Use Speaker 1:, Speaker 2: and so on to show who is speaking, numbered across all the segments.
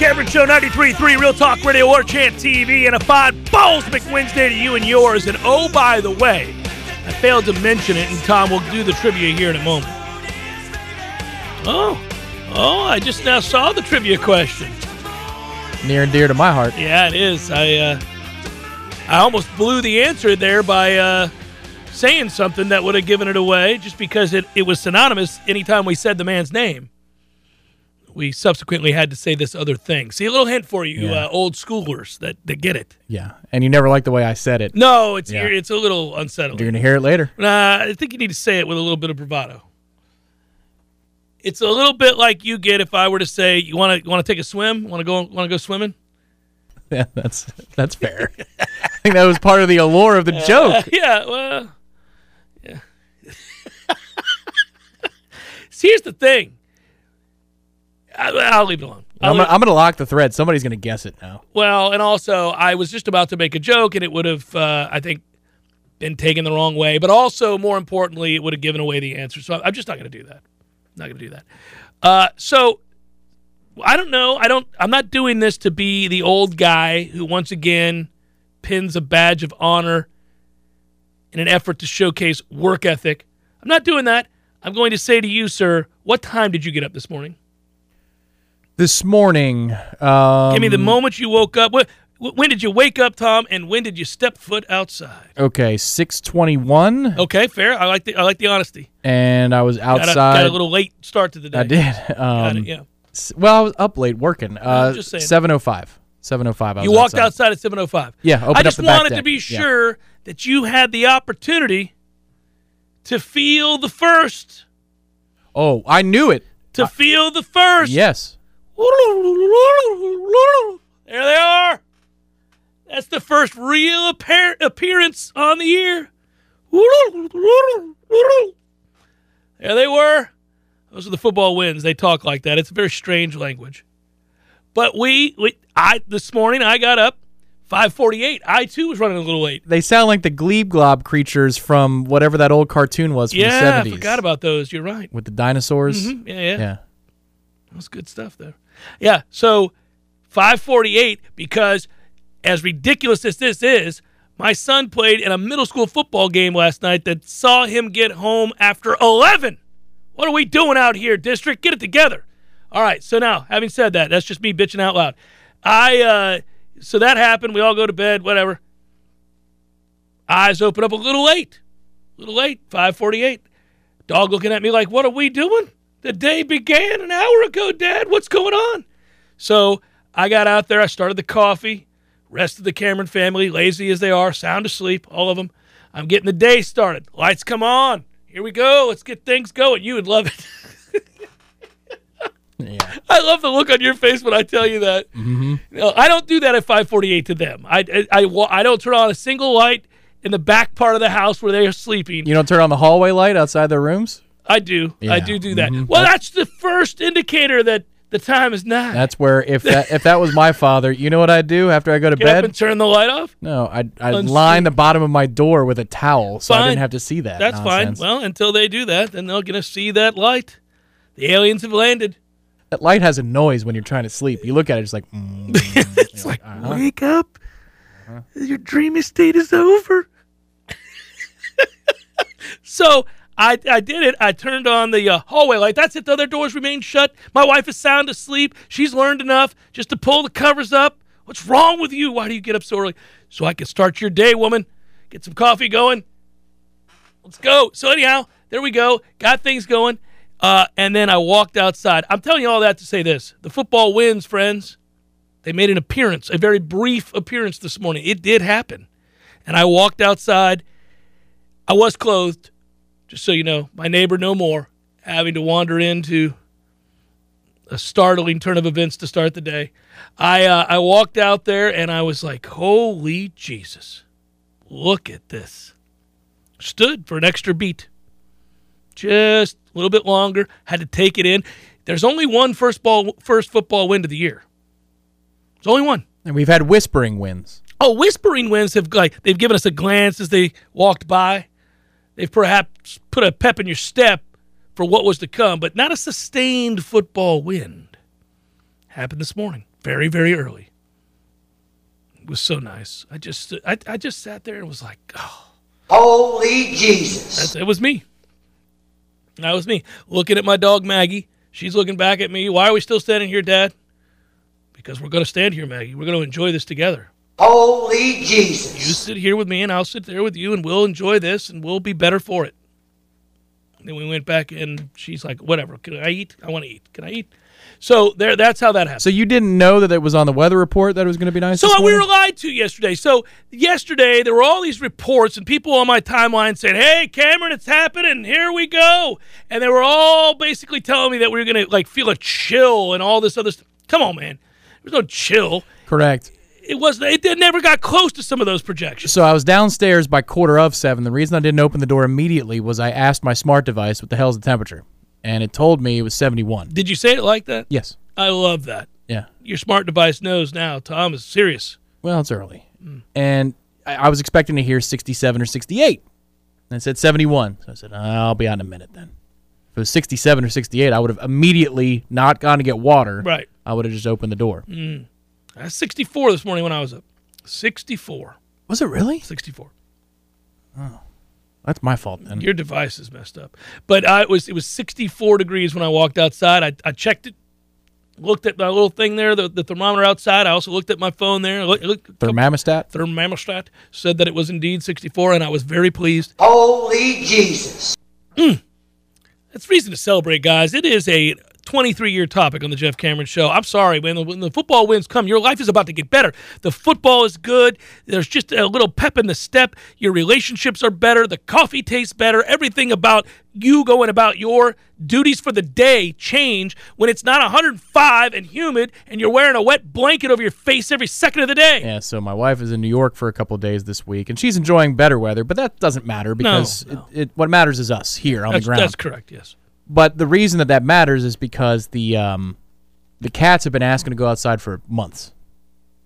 Speaker 1: Cameron Show, 93.3 Real Talk Radio, War Chant TV, and a fine Balls McWednesday to you and yours. And oh, by the way, I failed to mention it, and Tom will do the trivia here in a moment. Oh, oh, I just now saw the trivia question.
Speaker 2: Near and dear to my heart.
Speaker 1: Yeah, it is. I uh, I almost blew the answer there by uh, saying something that would have given it away just because it, it was synonymous anytime we said the man's name. We subsequently had to say this other thing. See, a little hint for you,
Speaker 2: Yeah.
Speaker 1: uh, old schoolers that, that get it.
Speaker 2: Yeah. And you never liked the way I said it.
Speaker 1: No, it's
Speaker 2: Yeah.
Speaker 1: it's a little unsettling.
Speaker 2: You're to hear it later.
Speaker 1: Nah, I think you need to say it with a little bit of bravado. It's a little bit like you get if I were to say, "You want to want to take a swim? Want to go want to go swimming?"
Speaker 2: Yeah, that's that's fair. I think that was part of the allure of the joke.
Speaker 1: yeah, well, yeah. See, here's the thing. I, I'll leave it alone.
Speaker 2: I'm, gonna- I'm going to lock the thread. Somebody's going to guess it now.
Speaker 1: well, and also, I was just about to make a joke, and it would have, uh, I think, been taken the wrong way. But also, more importantly, it would have given away the answer. So I'm just not going to do that. not going to do that. Uh, so I don't know. I don't. I'm not doing this to be the old guy who once again pins a badge of honor in an effort to showcase work ethic. I'm not doing that. I'm going to say to you, sir, what time did you get up this morning?
Speaker 2: This morning, um,
Speaker 1: Give me the moment you woke up. Wh- wh- When did you wake up, Tom? And when did you step foot outside?
Speaker 2: okay, 621,
Speaker 1: Okay, fair. I like the I like the honesty.
Speaker 2: and I was
Speaker 1: Got a,
Speaker 2: outside.
Speaker 1: got a little late start to the day.
Speaker 2: I did.
Speaker 1: Got
Speaker 2: Um,
Speaker 1: it, yeah.
Speaker 2: Well, I was up late working. Uh,
Speaker 1: just saying.
Speaker 2: 705. 705. I
Speaker 1: You walked
Speaker 2: outside.
Speaker 1: outside at 7:05.
Speaker 2: Yeah, opened
Speaker 1: I
Speaker 2: up
Speaker 1: just wanted to be
Speaker 2: Yeah.
Speaker 1: sure that you had the opportunity to feel the first.
Speaker 2: Oh, I knew it.
Speaker 1: To feel the first.
Speaker 2: Yes.
Speaker 1: There they are. That's the first real appearance on the year. There they were. Those are the football wins. They talk like that. It's a very strange language. But we, we I this morning I got up 5:48. I too was running a little late.
Speaker 2: They sound like the Glebe Glob creatures from whatever that old cartoon was from
Speaker 1: Yeah,
Speaker 2: the 70s.
Speaker 1: i forgot about those. You're right.
Speaker 2: With the dinosaurs.
Speaker 1: Mhm. Yeah, yeah.
Speaker 2: Yeah.
Speaker 1: That's good stuff there. Yeah. So 548 because as ridiculous as this is, my son played in a middle school football game last night that saw him get home after 11. What are we doing out here, district? Get it together. All right. So now, having said that, that's just me bitching out loud. I uh so that happened. We all go to bed, whatever. Eyes open up a little late. A little late, 548. Dog looking at me like, what are we doing? The day began an hour ago, Dad. What's going on? So I got out there. I started the coffee. Rest of the Cameron family, lazy as they are, sound asleep, all of them. I'm getting the day started. Lights come on. Here we go. Let's get things going. You would love it.
Speaker 2: Yeah.
Speaker 1: I love the look on your face when I tell you that. Mm-hmm. I don't do that at 5:48 to them. I, I I I don't turn on a single light in the back part of the house where they are sleeping.
Speaker 2: You don't turn on the hallway light outside their rooms?
Speaker 1: I do. I do do that.
Speaker 2: Mhm.
Speaker 1: Well, that's the first indicator that the time is nigh.
Speaker 2: That's where if that if that was my father, you know what I'd do after I go to
Speaker 1: Get up
Speaker 2: bed?
Speaker 1: and turn the light off.
Speaker 2: No, I'd, I'd line the bottom of my door with a towel so I didn't have to see that.
Speaker 1: That's
Speaker 2: nonsense.
Speaker 1: fine. Well, until they do that, then they're gonna see that light. The aliens have landed.
Speaker 2: that light has a noise when you're trying to sleep. You look at it, it's like, mm,
Speaker 1: It's like wake up. Your dreamy state is over. so I, I did it. I turned on the uh, hallway light. That's it. The other doors remain shut. My wife is sound asleep. She's learned enough just to pull the covers up. What's wrong with you? Why do you get up so early? So I can start your day, woman. Get some coffee going. Let's go. So anyhow, there we go. Got things going. Uh, and then I walked outside. I'm telling you all that to say this: the football wins, friends. They made an appearance, a very brief appearance this morning. It did happen, and I walked outside. I was clothed, just so you know. My neighbor, no more having to wander into a startling turn of events to start the day. I uh, I walked out there and I was like, "Holy Jesus! Look at this!" Stood for an extra beat, just a little bit longer. Had to take it in. There's only one first ball, first football win of the year. There's only one.
Speaker 2: And we've had whispering wins.
Speaker 1: Oh, whispering wins have like they've given us a glance as they walked by. They've perhaps put a pep in your step for what was to come, but not a sustained football win. Happened this morning, very, very early. It was so nice. I just, I, I just sat there and was like, oh,
Speaker 3: Holy Jesus.
Speaker 1: that's, it was me. That was me looking at my dog Maggie. She's looking back at me. Why are we still standing here, Dad? Because we're going to stand here, Maggie. We're going to enjoy this together.
Speaker 3: Holy Jesus.
Speaker 1: You sit here with me, and I'll sit there with you, and we'll enjoy this, and we'll be better for it. Then we went back, and she's like, "Whatever. Can I eat? I want to eat. Can I eat?" So there. That's how that happened.
Speaker 2: So you didn't know that it was on the weather report that it was going to be nice.
Speaker 1: So
Speaker 2: this
Speaker 1: we
Speaker 2: morning?
Speaker 1: were lied to yesterday. So yesterday there were all these reports and people on my timeline saying, "Hey, Cameron, it's happening. Here we go." And they were all basically telling me that we were going to like feel a chill and all this other stuff. Come on, man. There's no chill.
Speaker 2: correct.
Speaker 1: It was. It, never got close to some of those projections.
Speaker 2: So I was downstairs by quarter of seven. The reason I didn't open the door immediately was I asked my smart device, "What the hell's the temperature?" And it told me it was seventy-one.
Speaker 1: Did you say it like that?
Speaker 2: Yes.
Speaker 1: I love that.
Speaker 2: Yeah.
Speaker 1: Your smart device knows now. Tom is serious.
Speaker 2: Well, it's early, hmm. and I, I was expecting to hear sixty-seven or sixty-eight. And it said seventy-one. So I said, "I'll be out in a minute then." If it was sixty-seven or sixty-eight, I would have immediately not gone to get water.
Speaker 1: Right.
Speaker 2: I would have just opened the door.
Speaker 1: I was 64 this morning when I was up. 64.
Speaker 2: Was it really?
Speaker 1: 64. Oh.
Speaker 2: That's my fault then.
Speaker 1: Your device is messed up. But I, it was it was 64 degrees when I walked outside. I, I checked it, looked at my little thing there, the, the thermometer outside. I also looked at my phone there. Look, look,
Speaker 2: Thermostat.
Speaker 1: thermostat said that it was indeed 64, and I was very pleased.
Speaker 3: Holy Jesus. Mm.
Speaker 1: That's reason to celebrate, guys. It is a 23 year topic on the Jeff Cameron Show. I'm sorry, when the, when the football wins come, your life is about to get better. The football is good. There's just a little pep in the step. Your relationships are better. The coffee tastes better. Everything about you going about your duties for the day change when it's not 105 and humid and you're wearing a wet blanket over your face every second of the day.
Speaker 2: Yeah, so my wife is in New York for a couple of days this week, and she's enjoying better weather, but that doesn't matter because
Speaker 1: no.
Speaker 2: It, it what matters is us here on
Speaker 1: That's,
Speaker 2: the ground.
Speaker 1: that's correct, yes.
Speaker 2: But the reason that that matters is because the um, the cats have been asking to go outside for months,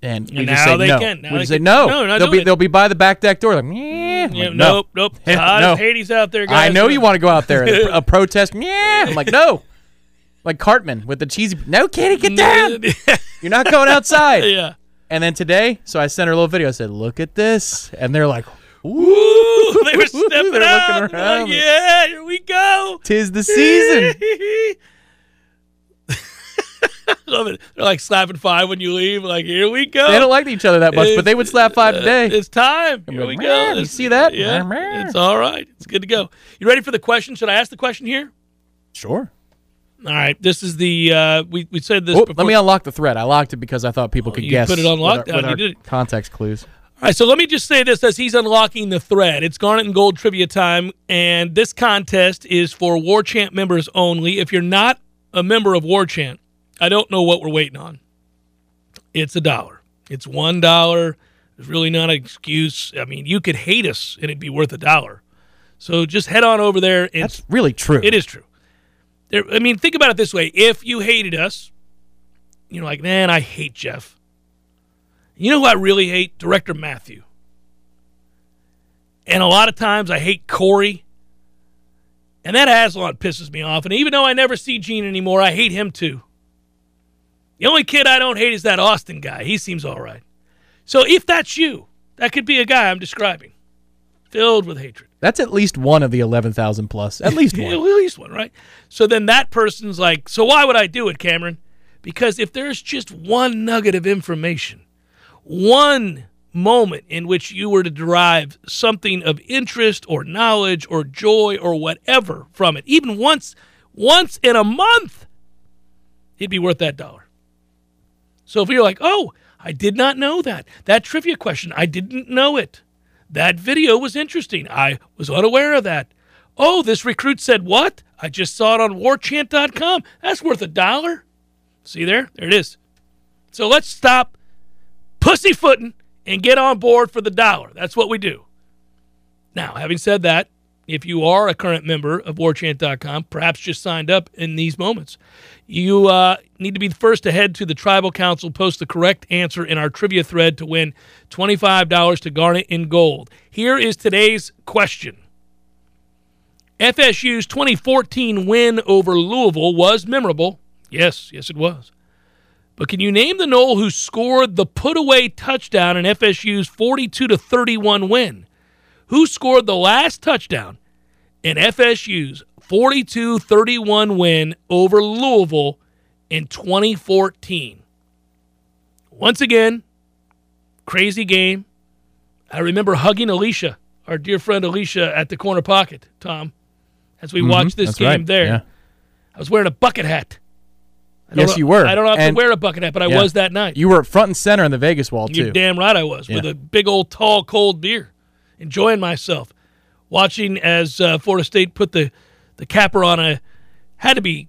Speaker 2: and we
Speaker 1: And
Speaker 2: just
Speaker 1: now
Speaker 2: say
Speaker 1: they
Speaker 2: no.
Speaker 1: can. Now
Speaker 2: we just say
Speaker 1: can.
Speaker 2: no.
Speaker 1: No, not
Speaker 2: they'll be
Speaker 1: it.
Speaker 2: they'll be by the back deck door like,
Speaker 1: Yeah,
Speaker 2: like, no.
Speaker 1: nope, nope. It's hot
Speaker 2: No.
Speaker 1: as Hades out there, guys.
Speaker 2: I know you want to go out there a, a protest. Yeah, I'm like no. Like Cartman with the cheesy. No, kitty, get down. You're not going outside.
Speaker 1: yeah.
Speaker 2: And then today, so I sent her a little video. I said, "Look at this," and they're like,
Speaker 1: Ooh, they were stepping
Speaker 2: They're looking
Speaker 1: out. They're
Speaker 2: around.
Speaker 1: Like, yeah, here we go.
Speaker 2: "Tis the season."
Speaker 1: Love it. They're like slapping five when you leave. Like, here we go.
Speaker 2: They don't like each other that much, but they would slap five today.
Speaker 1: It's time. Here we go.
Speaker 2: you
Speaker 1: It's-
Speaker 2: see that?
Speaker 1: Yeah. It's all right. It's good to go. You ready for the question? Should I ask the question here?
Speaker 2: Sure.
Speaker 1: All right. This is the uh we, we said this
Speaker 2: Oh,
Speaker 1: before.
Speaker 2: let me unlock the thread. I locked it because I thought people could
Speaker 1: you
Speaker 2: guess.
Speaker 1: put it on
Speaker 2: with our-
Speaker 1: lockdown.
Speaker 2: with
Speaker 1: You
Speaker 2: our. Context clues.
Speaker 1: All right, so let me just say this as he's unlocking the thread. It's Garnet and Gold trivia time, and this contest is for War Chant members only. If you're not a member of War Chant, I don't know what we're waiting on. It's a dollar. It's one dollar. There's really not an excuse. I mean, you could hate us and it'd be worth a dollar. So just head on over there and
Speaker 2: That's really true.
Speaker 1: it is true. There, I mean, think about it this way: if you hated us, you're like, man, I hate Jeff. You know who I really hate? Director Matthew. And a lot of times I hate Corey. And that Aslan pisses me off. And even though I never see Gene anymore, I hate him too. The only kid I don't hate is that Austin guy. He seems all right. So if that's you, that could be a guy I'm describing, filled with hatred.
Speaker 2: That's at least one of the eleven thousand plus. At least one.
Speaker 1: At least one, right? So then that person's like, so why would I do it, Cameron? Because if there's just one nugget of information, one moment in which you were to derive something of interest or knowledge or joy or whatever from it, even once once in a month, it'd be worth that dollar. So if you're like, oh, I did not know that. That trivia question, I didn't know it. That video was interesting. I was unaware of that. Oh, this recruit said what? I just saw it on warchant.com. That's worth a dollar. See there? There it is. So let's stop pussyfooting and get on board for the dollar. That's what we do. Now, having said that, if you are a current member of warchant.com, perhaps just signed up in these moments, you uh, need to be the first to head to the tribal council, post the correct answer in our trivia thread to win $25 to Garnet in gold. Here is today's question FSU's 2014 win over Louisville was memorable. Yes, yes, it was. But can you name the Nole who scored the put away touchdown in FSU's 42 to 31 win? Who scored the last touchdown in FSU's 42 31 win over Louisville in 2014? Once again, crazy game. I remember hugging Alicia, our dear friend Alicia, at the corner pocket, Tom, as we mm-hmm. watched this
Speaker 2: That's
Speaker 1: game
Speaker 2: right.
Speaker 1: there.
Speaker 2: Yeah.
Speaker 1: I was wearing a bucket hat.
Speaker 2: Yes, you were.
Speaker 1: I don't have
Speaker 2: And-
Speaker 1: to wear a bucket hat, but I
Speaker 2: Yeah.
Speaker 1: was that night.
Speaker 2: You were front and center in the Vegas wall
Speaker 1: You're
Speaker 2: too.
Speaker 1: damn right I was with a big old tall cold beer, enjoying myself, watching as uh, Florida State put the the capper on a had to be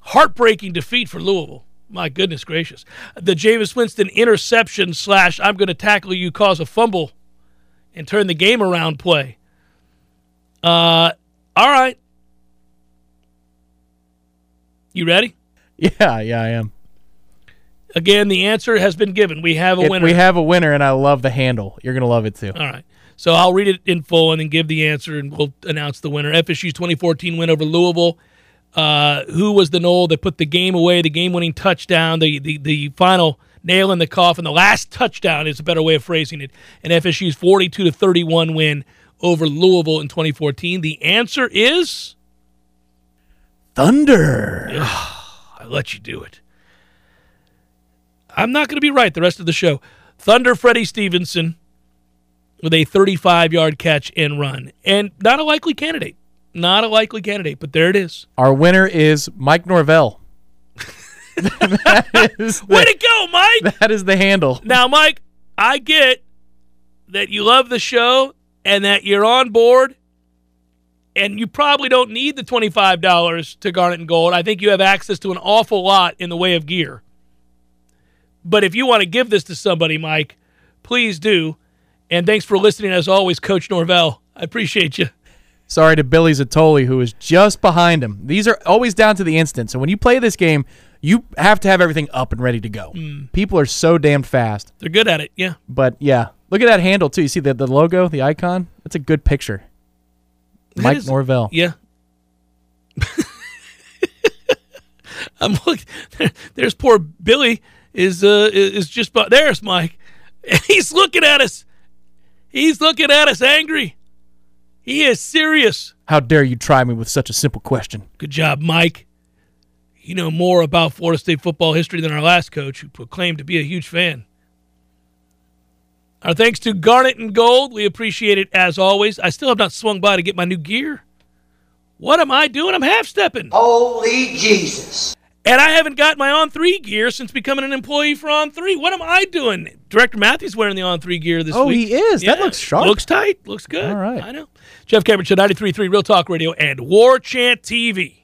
Speaker 1: heartbreaking defeat for Louisville. My goodness gracious, the Jameis Winston interception slash I'm going to tackle you cause a fumble and turn the game around play. Uh, all right, you ready?
Speaker 2: Yeah, yeah, I am.
Speaker 1: Again, the answer has been given. We have a
Speaker 2: It-
Speaker 1: winner.
Speaker 2: we have a winner, and I love the handle. You're gonna love it too.
Speaker 1: All right. So I'll read it in full and then give the answer, and we'll announce the winner. FSU's 2014 win over Louisville. Uh, who was the Nole that put the game away, the game-winning touchdown, the, the the final nail in the coffin, the last touchdown is a better way of phrasing it. And FSU's 42 to 31 win over Louisville in 2014. The answer is
Speaker 2: Thunder.
Speaker 1: I let you do it. I'm not going to be right the rest of the show. Thunder Freddie Stevenson with a 35 yard catch and run. And not a likely candidate. Not a likely candidate, but there it is.
Speaker 2: Our winner is Mike Norvell. that, is the,
Speaker 1: Way to go, Mike!
Speaker 2: that is the handle.
Speaker 1: Now, Mike, I get that you love the show and that you're on board, and you probably don't need the $25 to Garnet and Gold. I think you have access to an awful lot in the way of gear. But if you want to give this to somebody, Mike, please do. And thanks for listening, as always, Coach Norvell. I appreciate you.
Speaker 2: Sorry to Billy Zatoli, who is just behind him. These are always down to the instant. So when you play this game, you have to have everything up and ready to go.
Speaker 1: Mm.
Speaker 2: People are so damn fast.
Speaker 1: They're good at it. Yeah.
Speaker 2: But yeah, look at that handle too. You see the, the logo, the icon? That's a good picture.
Speaker 1: That
Speaker 2: Mike
Speaker 1: is-
Speaker 2: Norvell.
Speaker 1: Yeah. I'm looking. There's poor Billy is uh is just bu- there's Mike. He's looking at us. He's looking at us angry. He is serious.
Speaker 2: How dare you try me with such a simple question?
Speaker 1: Good job, Mike. You know more about Florida State football history than our last coach, who proclaimed to be a huge fan. Our thanks to Garnet and Gold. We appreciate it as always. I still have not swung by to get my new gear. What am I doing? I'm half stepping.
Speaker 3: Holy Jesus.
Speaker 1: And I haven't got my On Three gear since becoming an employee for On Three. What am I doing? Director Matthews wearing the On Three gear this
Speaker 2: Oh,
Speaker 1: week.
Speaker 2: Oh, he is. That looks sharp.
Speaker 1: Looks tight. Looks good.
Speaker 2: All right.
Speaker 1: I know. Jeff Cameron Show, 93.3 Real Talk Radio and War Chant TV.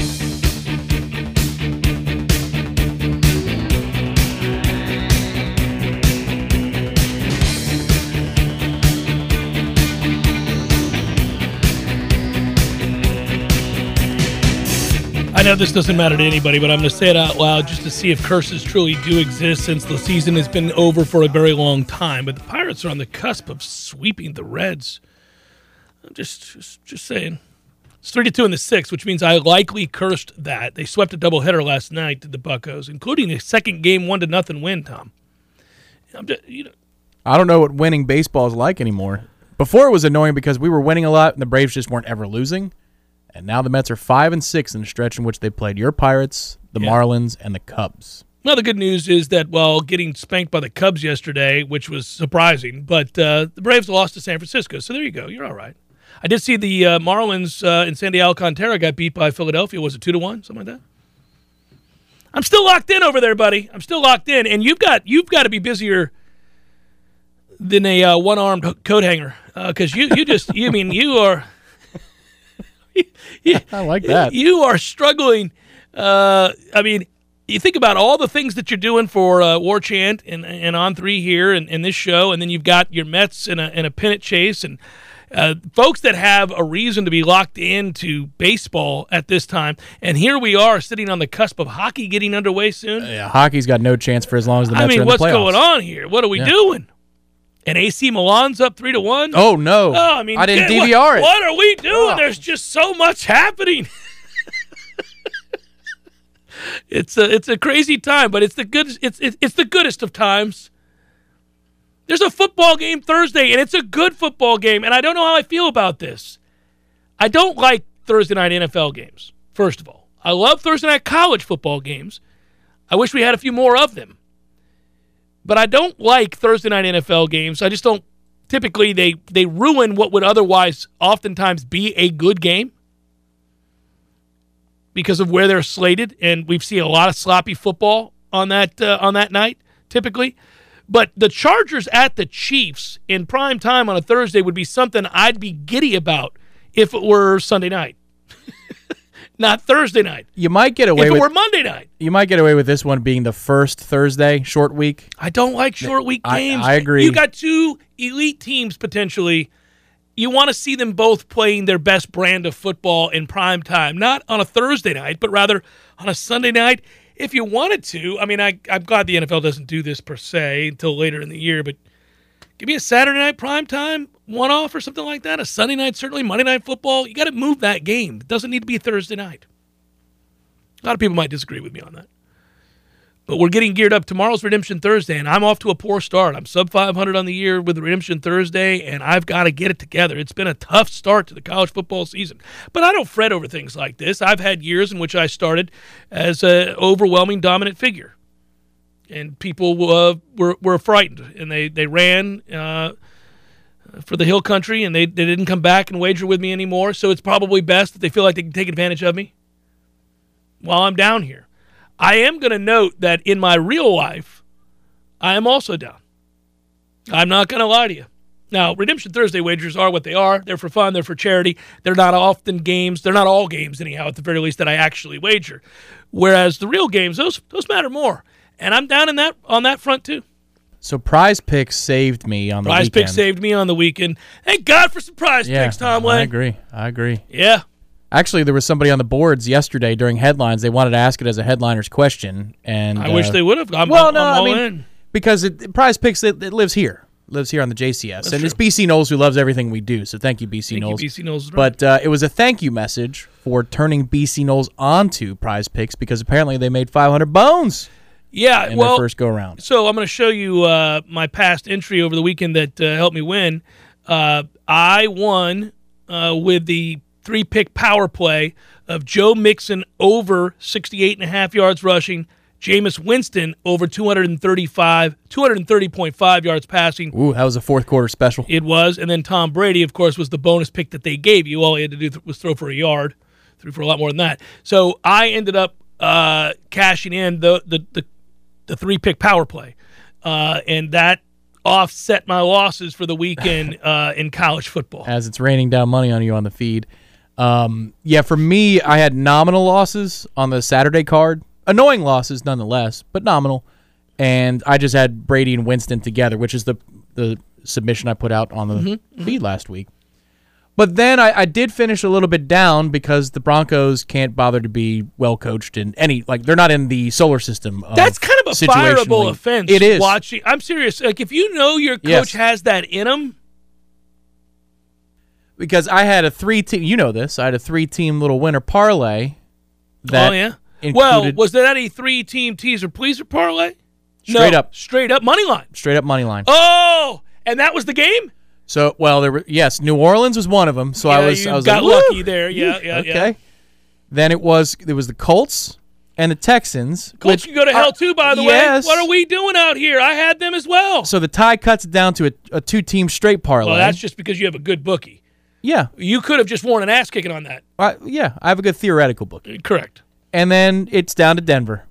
Speaker 1: I know this doesn't matter to anybody, but I'm going to say it out loud just to see if curses truly do exist since the season has been over for a very long time. But the Pirates are on the cusp of sweeping the Reds. I'm just, just, just saying. It's three to two in the sixth, which means I likely cursed that. They swept a doubleheader last night to the Buckos, including a second game one to nothing win. Tom, I'm just, you know,
Speaker 2: I don't know what winning baseball is like anymore. Before it was annoying because we were winning a lot and the Braves just weren't ever losing. And now the Mets are five and six in the stretch in which they played your Pirates, the
Speaker 1: Yeah.
Speaker 2: Marlins, and the Cubs.
Speaker 1: Well, the good news is that while getting spanked by the Cubs yesterday, which was surprising, but uh, the Braves lost to San Francisco. So there you go. You're all right. I did see the uh, Marlins uh, and Sandy Alcantara got beat by Philadelphia. Was it two to one, something like that? I'm still locked in over there, buddy. I'm still locked in, and you've got you've got to be busier than a uh, one-armed coat hanger because you you just you mean you are.
Speaker 2: I like that.
Speaker 1: You are struggling. Uh, I mean, you think about all the things that you're doing for uh, War Chant and, and on three here and, and this show, and then you've got your Mets and a, and a pennant chase, and uh, folks that have a reason to be locked into baseball at this time. And here we are sitting on the cusp of hockey getting underway soon.
Speaker 2: Yeah, hockey's got no chance for as long as the Mets
Speaker 1: I
Speaker 2: are
Speaker 1: mean,
Speaker 2: in
Speaker 1: what's
Speaker 2: the playoffs.
Speaker 1: going on here? What are we
Speaker 2: Yeah.
Speaker 1: doing? And AC Milan's up three to one.
Speaker 2: Oh no!
Speaker 1: Oh, I mean,
Speaker 2: I didn't
Speaker 1: get- what-
Speaker 2: DVR it.
Speaker 1: What are we doing?
Speaker 2: Oh.
Speaker 1: There's just so much happening. it's a it's a crazy time, but it's the good it's it's, it's the goodest of times. There's a football game Thursday, and it's a good football game, and I don't know how I feel about this. I don't like Thursday night NFL games. First of all, I love Thursday night college football games. I wish we had a few more of them. But I don't like Thursday night NFL games. I just don't typically they they ruin what would otherwise oftentimes be a good game because of where they're slated. And we've seen a lot of sloppy football on that uh, on that night typically. But the Chargers at the Chiefs in prime time on a Thursday would be something I'd be giddy about if it were Sunday night not Thursday night
Speaker 2: You might get away
Speaker 1: if it
Speaker 2: with
Speaker 1: were Monday night
Speaker 2: you might get away with this one being the first Thursday short week.
Speaker 1: I don't like short week
Speaker 2: I-
Speaker 1: games.
Speaker 2: I agree.
Speaker 1: You got two elite teams potentially. You want to see them both playing their best brand of football in prime time, not on a Thursday night, but rather on a Sunday night. If you wanted to, I mean, I, I'm glad the NFL doesn't do this per se until later in the year, but give me a Saturday night prime time one off or something like that. A Sunday night, certainly Monday night football. You got to move that game. It doesn't need to be Thursday night. A lot of people might disagree with me on that. But we're getting geared up. Tomorrow's Redemption Thursday, and I'm off to a poor start. I'm sub 500 on the year with Redemption Thursday, and I've got to get it together. It's been a tough start to the college football season. But I don't fret over things like this. I've had years in which I started as an overwhelming dominant figure. And people uh, were, were frightened, and they, they ran uh, for the hill country, and they, they didn't come back and wager with me anymore. So it's probably best that they feel like they can take advantage of me while I'm down here. I am going to note that in my real life, I am also down. I'm not going to lie to you. Now, Redemption Thursday wagers are what they are. They're for fun, they're for charity. They're not often games. They're not all games, anyhow, at the very least, that I actually wager. Whereas the real games, those those matter more. And I'm down in that on that front too.
Speaker 2: So Prize Picks saved me on the weekend. Prize.
Speaker 1: Picks saved me on the weekend. Thank God for some prize
Speaker 2: yeah,
Speaker 1: picks, Tom
Speaker 2: I agree. I agree.
Speaker 1: Yeah.
Speaker 2: Actually, there was somebody on the boards yesterday during headlines. They wanted to ask it as a headliner's question, and
Speaker 1: I wish
Speaker 2: uh,
Speaker 1: they would have. I'm,
Speaker 2: Well,
Speaker 1: I'm,
Speaker 2: no,
Speaker 1: I'm
Speaker 2: I mean,
Speaker 1: in.
Speaker 2: because it, Prize Picks it, it lives here, lives here on the JCS, and it's BC Knowles who loves everything we do. So thank you, BC Knowles.
Speaker 1: Thank you, BC Knowles right.
Speaker 2: But uh, it was a thank you message for turning BC Knowles onto Prize Picks because apparently they made 500 bones
Speaker 1: Yeah,
Speaker 2: in
Speaker 1: well,
Speaker 2: their first go around.
Speaker 1: So I'm going to show you uh, my past entry over the weekend that uh, helped me win. Uh, I won uh, with the three pick power play of Joe Mixon over 68 and a half yards rushing, Jameis Winston over 235, 230.5 yards passing.
Speaker 2: Ooh, that was a fourth quarter special.
Speaker 1: It was, and then Tom Brady, of course, was the bonus pick that they gave you. All he had to do th- was throw for a yard, threw for a lot more than that. So I ended up uh, cashing in the the the, the three pick power play, uh, and that offset my losses for the weekend uh, in college football.
Speaker 2: as it's raining down money on you on the feed. Um, yeah, for me, I had nominal losses on the Saturday card. Annoying losses nonetheless, but nominal. And I just had Brady and Winston together, which is the the submission I put out on the feed last week. But then I, I did finish a little bit down because the Broncos can't bother to be well coached in any like they're not in the solar system. Of
Speaker 1: That's kind of a fireable offense.
Speaker 2: It is.
Speaker 1: watching. I'm serious. Like if you know your coach
Speaker 2: Yes.
Speaker 1: has that in him,
Speaker 2: because I had a three team. You know this. I had a three team little winner parlay. That
Speaker 1: oh yeah.
Speaker 2: included-
Speaker 1: Well, was there any three team teaser pleaser parlay?
Speaker 2: Straight
Speaker 1: No,
Speaker 2: up.
Speaker 1: straight up money line.
Speaker 2: straight up money line.
Speaker 1: Oh, and that was the game.
Speaker 2: So well, there were yes, New Orleans was one of them. So I was
Speaker 1: you
Speaker 2: I was
Speaker 1: got
Speaker 2: like,
Speaker 1: lucky there. Yeah, yeah,
Speaker 2: okay.
Speaker 1: yeah.
Speaker 2: Then it was it was the Colts and the Texans.
Speaker 1: Colts can go to hell
Speaker 2: are-
Speaker 1: too. By the
Speaker 2: yes.
Speaker 1: way, what are we doing out here? I had them as well.
Speaker 2: So the tie cuts it down to a, a two team straight parlay.
Speaker 1: well, that's just because you have a good bookie.
Speaker 2: yeah,
Speaker 1: You could have just worn an ass kicking on that.
Speaker 2: I, yeah. I have a good theoretical book.
Speaker 1: Uh, correct.
Speaker 2: And then it's down to Denver.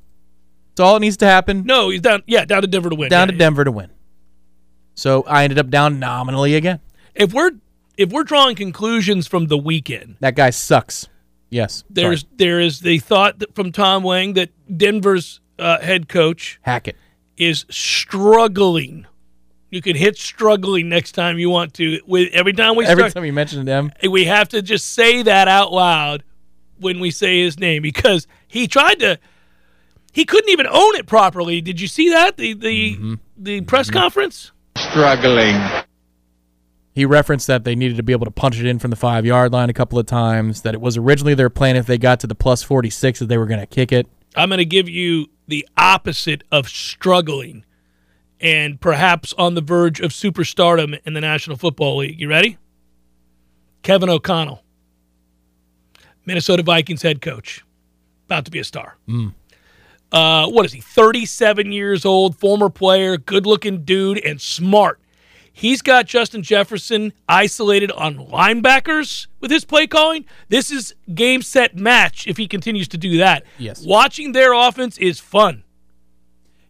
Speaker 2: That's all it needs to happen.
Speaker 1: No, he's down. Yeah, down to Denver to win.
Speaker 2: down
Speaker 1: Yeah,
Speaker 2: to
Speaker 1: yeah.
Speaker 2: Denver to win. So I ended up down nominally again.
Speaker 1: If we're if we're drawing conclusions from the weekend,
Speaker 2: That guy sucks. Yes.
Speaker 1: there's
Speaker 2: Sorry.
Speaker 1: there is the thought that, from Tom Wang that Denver's uh, head coach
Speaker 2: Hackett.
Speaker 1: is struggling. You can hit struggling next time you want to. With every time we
Speaker 2: Every
Speaker 1: start,
Speaker 2: time you mention them,
Speaker 1: we have to just say that out loud when we say his name because he tried to. He couldn't even own it properly. Did you see that the the
Speaker 2: Mm-hmm.
Speaker 1: the press conference?
Speaker 4: Struggling.
Speaker 2: he referenced that they needed to be able to punch it in from the five yard line a couple of times. That it was originally their plan if they got to the plus forty six that they were going to kick it.
Speaker 1: I'm going to give you the opposite of struggling and perhaps on the verge of superstardom in the National Football League. You ready? Kevin O'Connell, Minnesota Vikings head coach, about to be a star. Mm. Uh, what is he? 37 years old, former player, good looking dude, and smart. He's got Justin Jefferson isolated on linebackers with his play calling. This is game set match if he continues to do that.
Speaker 2: Yes.
Speaker 1: Watching their offense is fun.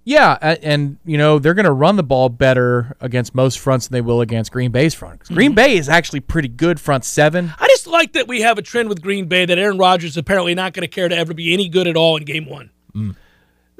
Speaker 2: Yeah, and you know they're going to run the ball better against most fronts than they will against Green Bay's front. Green Bay is actually pretty good front seven.
Speaker 1: I just like that we have a trend with Green Bay that Aaron Rodgers is apparently not going to care to ever be any good at all in game one.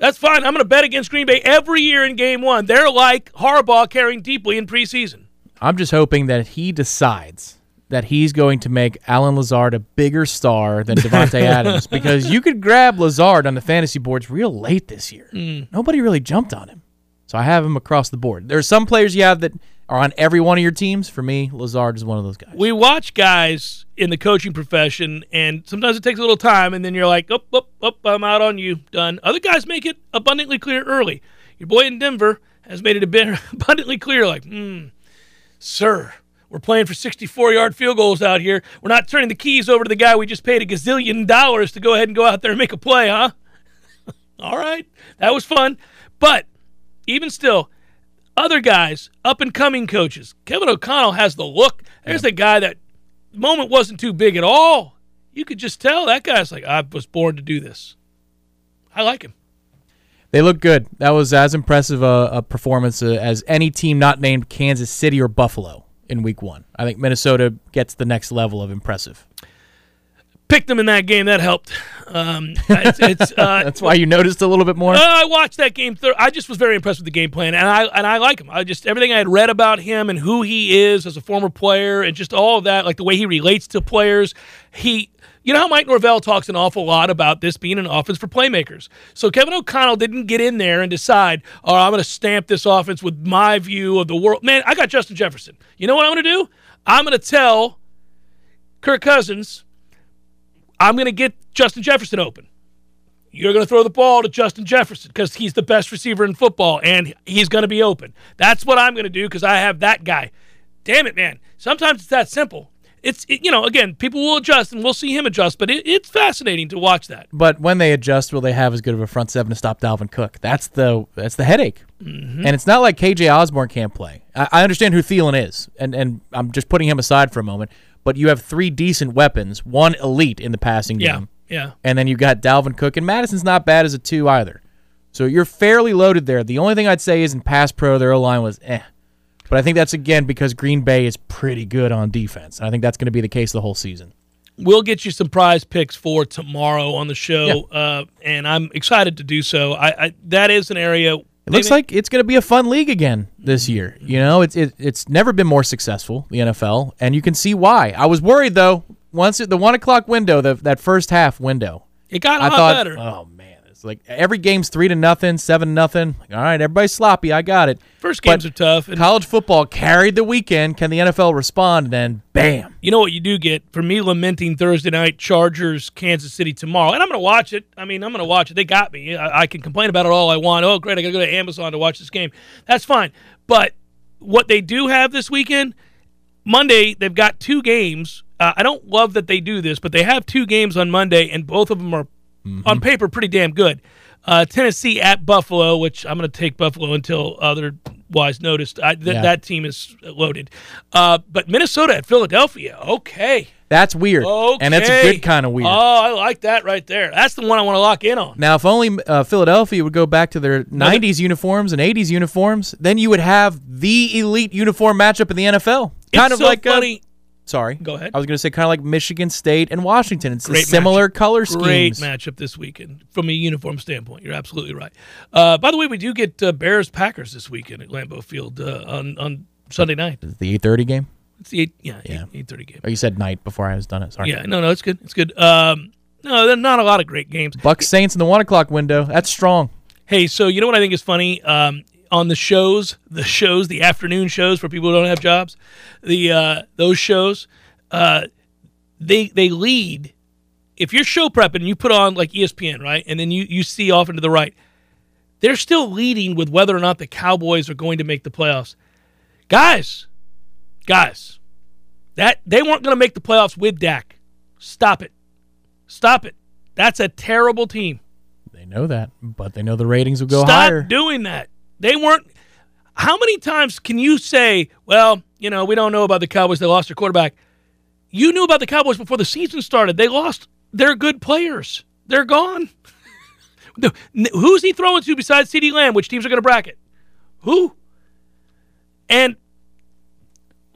Speaker 1: That's fine. I'm going to bet against Green Bay every year in game one. They're like Harbaugh carrying deeply in preseason.
Speaker 2: I'm just hoping that he decides that he's going to make Allen Lazard a bigger star than Davante Adams because you could grab Lazard on the fantasy boards real late this year. Mm. Nobody really jumped on him. So I have him across the board. There are some players you have that are on every one of your teams. For me, Lazard is one of those guys.
Speaker 1: We watch guys in the coaching profession, and sometimes it takes a little time, and then you're like, up, up, up, I'm out on you, done. Other guys make it abundantly clear early. Your boy in Denver has made it a bit abundantly clear, like, hmm, sir, we're playing for 64 yard field goals out here. We're not turning the keys over to the guy we just paid a gazillion dollars to go ahead and go out there and make a play, huh? All right, that was fun. But even still, other guys, up and coming coaches, Kevin O'Connell has the look. There's the guy that the moment wasn't too big at all. You could just tell that guy's like, I was born to do this. I like him.
Speaker 2: They look good. That was as impressive a, a performance uh, as any team not named Kansas City or Buffalo in week one. I think Minnesota gets the next level of impressive.
Speaker 1: Picked them in that game. That helped. Um, it's, it's, uh,
Speaker 2: That's why you noticed a little bit more.
Speaker 1: Uh, I watched that game. Thir- I just was very impressed with the game plan, and I and I like him. I just everything I had read about him and who he is as a former player, and just all of that, like the way he relates to players. He, you know how Mike Norvell talks an awful lot about this being an offense for playmakers. So Kevin O'Connell didn't get in there and decide, "Oh, I'm going to stamp this offense with my view of the world." Man, I got Justin Jefferson. You know what I'm going to do? I'm going to tell Kirk Cousins. I'm going to get Justin Jefferson open. You're going to throw the ball to Justin Jefferson because he's the best receiver in football and he's going to be open. That's what I'm going to do because I have that guy. Damn it, man. Sometimes it's that simple. It's, it, you know, again, people will adjust and we'll see him adjust, but it, it's fascinating to watch that.
Speaker 2: But when they adjust, will they have as good of a front seven to stop Dalvin Cook? That's the that's the headache.
Speaker 1: Mm-hmm.
Speaker 2: And it's not like KJ Osborn can't play. I, I understand who Thielen is, and and I'm just putting him aside for a moment. But you have three decent weapons, one elite in the passing
Speaker 1: Yeah,
Speaker 2: game,
Speaker 1: yeah.
Speaker 2: and then you got Dalvin Cook, and Mattison's not bad as a two either. So you're fairly loaded there. The only thing I'd say is in pass pro, their O line was eh. But I think that's again because Green Bay is pretty good on defense. And I think that's going to be the case the whole season.
Speaker 1: We'll get you some prize picks for tomorrow on the show, uh, and I'm excited to do so. I, I that is an area
Speaker 2: It looks like it's going to be a fun league again this year. You know, it's it, it's never been more successful the NFL, and you can see why. I was worried though once it, the one o'clock window, the, that first half window.
Speaker 1: it got a
Speaker 2: I
Speaker 1: lot
Speaker 2: thought,
Speaker 1: better.
Speaker 2: oh man, it's like every game's three to nothing, seven to nothing. All right, everybody's sloppy. I got it.
Speaker 1: First
Speaker 2: But
Speaker 1: games are tough. And
Speaker 2: College football carried the weekend. Can the NFL respond? And then bam.
Speaker 1: you know what you do get for me lamenting Thursday night Chargers Kansas City tomorrow, and I'm going to watch it. I mean, I'm going to watch it. They got me. I, I can complain about it all I want. Oh, great! I got to go to Amazon to watch this game. That's fine. But what they do have this weekend, Monday, they've got two games. Uh, I don't love that they do this, but they have two games on Monday, and both of them are on paper pretty damn good. Uh, Tennessee at Buffalo, which I'm going to take Buffalo until otherwise noticed. I, th-
Speaker 2: Yeah.
Speaker 1: That team is loaded. Uh, but Minnesota at Philadelphia, okay.
Speaker 2: That's weird.
Speaker 1: Okay.
Speaker 2: And that's a good kind of weird.
Speaker 1: Oh, I like that right there. That's the one I want to lock in on.
Speaker 2: Now, if only uh, Philadelphia would go back to their 90s uniforms and 80s uniforms, then you would have the elite uniform matchup in the NFL. Kind
Speaker 1: it's
Speaker 2: of
Speaker 1: so
Speaker 2: like uh,
Speaker 1: funny.
Speaker 2: Sorry.
Speaker 1: Go ahead.
Speaker 2: I was going to say kind of like Michigan State and Washington. It's
Speaker 1: Great
Speaker 2: a similar
Speaker 1: matchup.
Speaker 2: color
Speaker 1: Great matchup this weekend from a uniform standpoint. You're absolutely right. Uh, by the way, we do get uh, Bears Packers this weekend at Lambeau Field uh, on on Sunday night.
Speaker 2: The 8:30 game.
Speaker 1: It's the eight, yeah,
Speaker 2: Yeah.
Speaker 1: eight thirty game.
Speaker 2: Oh, you said night before I was done it. Sorry.
Speaker 1: Yeah, no, no, it's good. It's good. Um, no, not a lot of great games.
Speaker 2: Bucks Saints in the one o'clock window. That's strong.
Speaker 1: Hey, so you know what I think is funny? Um, on the shows, the shows, the afternoon shows for people who don't have jobs, the uh, those shows, uh, they they lead. If you're show prepping and you put on like ESPN, right, and then you you see off into the right, they're still leading with whether or not the Cowboys are going to make the playoffs. Guys, guys, that they weren't going to make the playoffs with Dak. Stop it, stop it. That's a terrible team.
Speaker 2: They know that, but they know the ratings will go
Speaker 1: Stop
Speaker 2: higher.
Speaker 1: Stop doing that. They weren't. How many times can you say, well, you know, we don't know about the Cowboys. They lost their quarterback. You knew about the Cowboys before the season started. They lost their good players. They're gone. Who's he throwing to besides CeeDee Lamb? Which teams are going to bracket? Who? And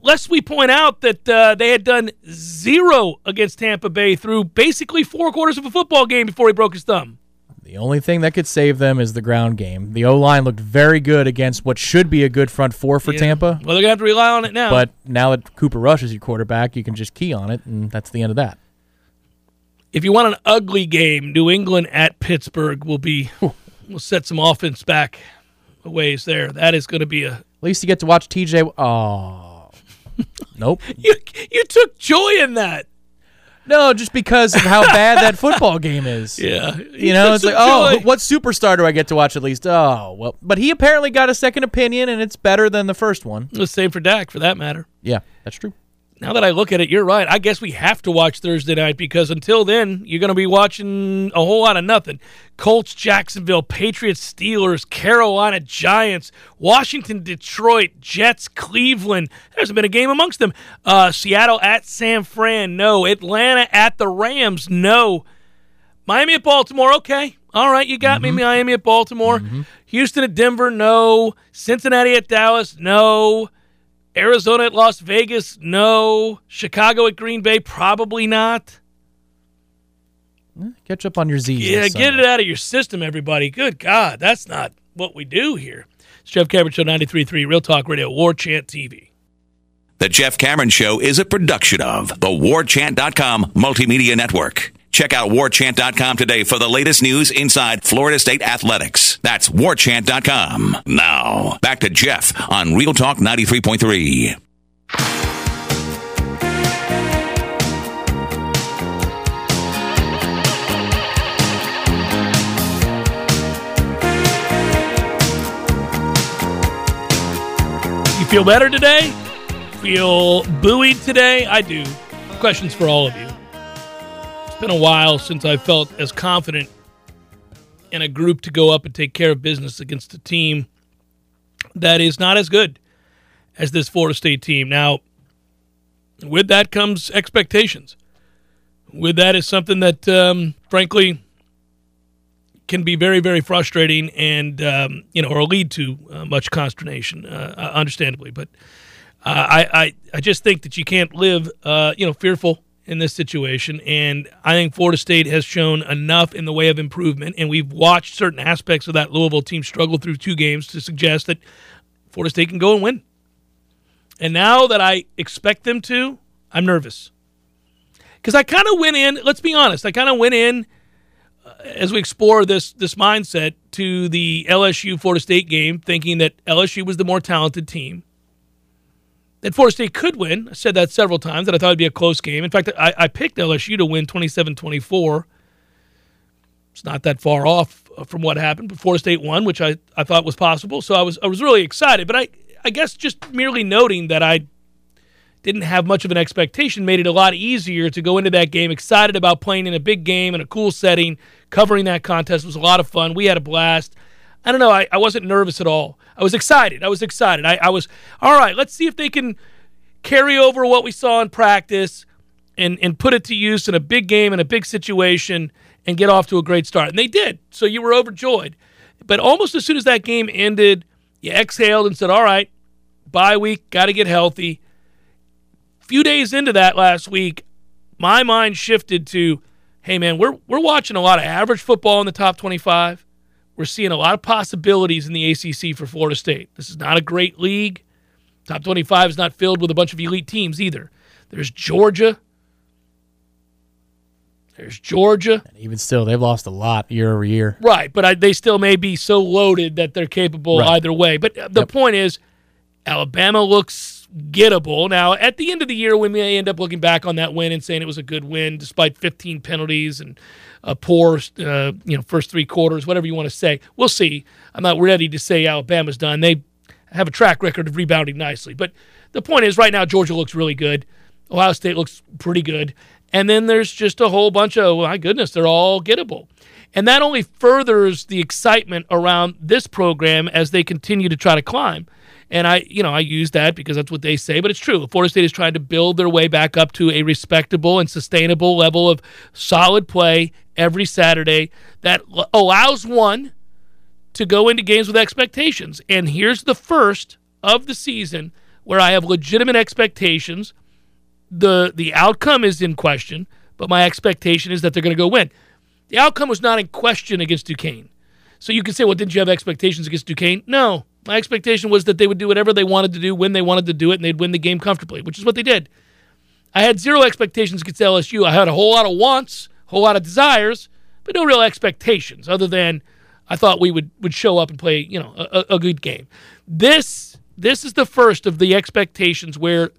Speaker 1: lest we point out that uh, they had done zero against Tampa Bay through basically four quarters of a football game before he broke his thumb.
Speaker 2: The only thing that could save them is the ground game. The O line looked very good against what should be a good front four for
Speaker 1: Yeah.
Speaker 2: Tampa.
Speaker 1: Well, they're gonna have to rely on it now.
Speaker 2: But now that Cooper Rush is your quarterback, you can just key on it, and that's the end of that.
Speaker 1: if you want an ugly game, New England at Pittsburgh will be will set some offense back a ways there. That is going to be a
Speaker 2: At least you get to watch TJ. Oh, nope.
Speaker 1: you. You took joy in that.
Speaker 2: No, just because of how bad that football game is.
Speaker 1: Yeah,
Speaker 2: You know, it's like, oh, what superstar do I get to watch at least? Oh, well, but he apparently got a second opinion, and it's better than the first one.
Speaker 1: the same for Dak for that matter.
Speaker 2: Yeah, that's true.
Speaker 1: Now that I look at it, you're right. I guess we have to watch Thursday night because until then, you're going to be watching a whole lot of nothing. Colts, Jacksonville, Patriots, Steelers, Carolina, Giants, Washington, Detroit, Jets, Cleveland. There hasn't been a game amongst them. Uh, Seattle at San Fran, no. Atlanta at the Rams, no. Miami at Baltimore, okay. All right, you got me. Miami at Baltimore. Houston at Denver, no. Cincinnati at Dallas, no. Arizona at Las Vegas, no. Chicago at Green Bay, probably not.
Speaker 2: Eh, catch up on your Z's.
Speaker 1: Yeah, get it out of your system, everybody. Good God, that's not what we do here. It's Jeff Cameron Show 93.3 Real Talk Radio, War Chant TV.
Speaker 5: The Jeff Cameron Show is a production of the warchant.com multimedia network. Check out warchant.com today for the latest news inside Florida State athletics. That's warchant.com. Now, back to Jeff on Real Talk 93.3.
Speaker 1: You feel better today? Feel buoyed today? I do. Questions for all of you. Been a while since I felt as confident in a group to go up and take care of business against a team that is not as good as this Florida State team. Now, with that comes expectations. With that is something that, um, frankly, can be very, very frustrating and, um, you know, or lead to uh, much consternation, uh, understandably. But uh, I, I, I just think that you can't live, uh, you know, fearful in this situation. And I think Florida State has shown enough in the way of improvement. And we've watched certain aspects of that Louisville team struggle through two games to suggest that Florida State can go and win. And now that I expect them to, I'm nervous. Because I kind of went in, let's be honest, I kind of went in uh, as we explore this this mindset to the LSU Florida State game thinking that LSU was the more talented team that Florida State could win. I said that several times, that I thought it'd be a close game. In fact, I, I picked LSU to win 27 24. It's not that far off uh, from what happened, but Florida State won, which I, I thought was possible. So I was I was really excited. But I, I guess just merely noting that I didn't have much of an expectation made it a lot easier to go into that game excited about playing in a big game in a cool setting. Covering that contest was a lot of fun. We had a blast. I don't know. I, I wasn't nervous at all. I was excited. I was excited. I, I was, all right, let's see if they can carry over what we saw in practice and, and put it to use in a big game, in a big situation, and get off to a great start. And they did. So you were overjoyed. But almost as soon as that game ended, you exhaled and said, all right, bye week, got to get healthy. Few days into that last week, my mind shifted to, hey, man, we're, we're watching a lot of average football in the top 25 we're seeing a lot of possibilities in the ACC for Florida State. This is not a great league. Top 25 is not filled with a bunch of elite teams either. There's Georgia. There's Georgia.
Speaker 2: And even still, they've lost a lot year over year.
Speaker 1: Right, but I, they still may be so loaded that they're capable right. either way. But uh, the yep. point is, Alabama looks gettable. Now, at the end of the year, we may end up looking back on that win and saying it was a good win despite 15 penalties and a poor, uh, you know, first three quarters, whatever you want to say. We'll see. I'm not ready to say Alabama's done. They have a track record of rebounding nicely. But the point is, right now, Georgia looks really good. Ohio State looks pretty good. And then there's just a whole bunch of, my goodness, they're all gettable. And that only furthers the excitement around this program as they continue to try to climb. And I, you know, I use that because that's what they say, but it's true. Florida State is trying to build their way back up to a respectable and sustainable level of solid play every Saturday that allows one to go into games with expectations. And here's the first of the season where I have legitimate expectations. The the outcome is in question, but my expectation is that they're going to go win. The outcome was not in question against Duquesne. So you can say, well, didn't you have expectations against Duquesne? No. My expectation was that they would do whatever they wanted to do when they wanted to do it, and they'd win the game comfortably, which is what they did. I had zero expectations against LSU. I had a whole lot of wants, a whole lot of desires, but no real expectations other than I thought we would, would show up and play, you know, a, a good game. This this is the first of the expectations where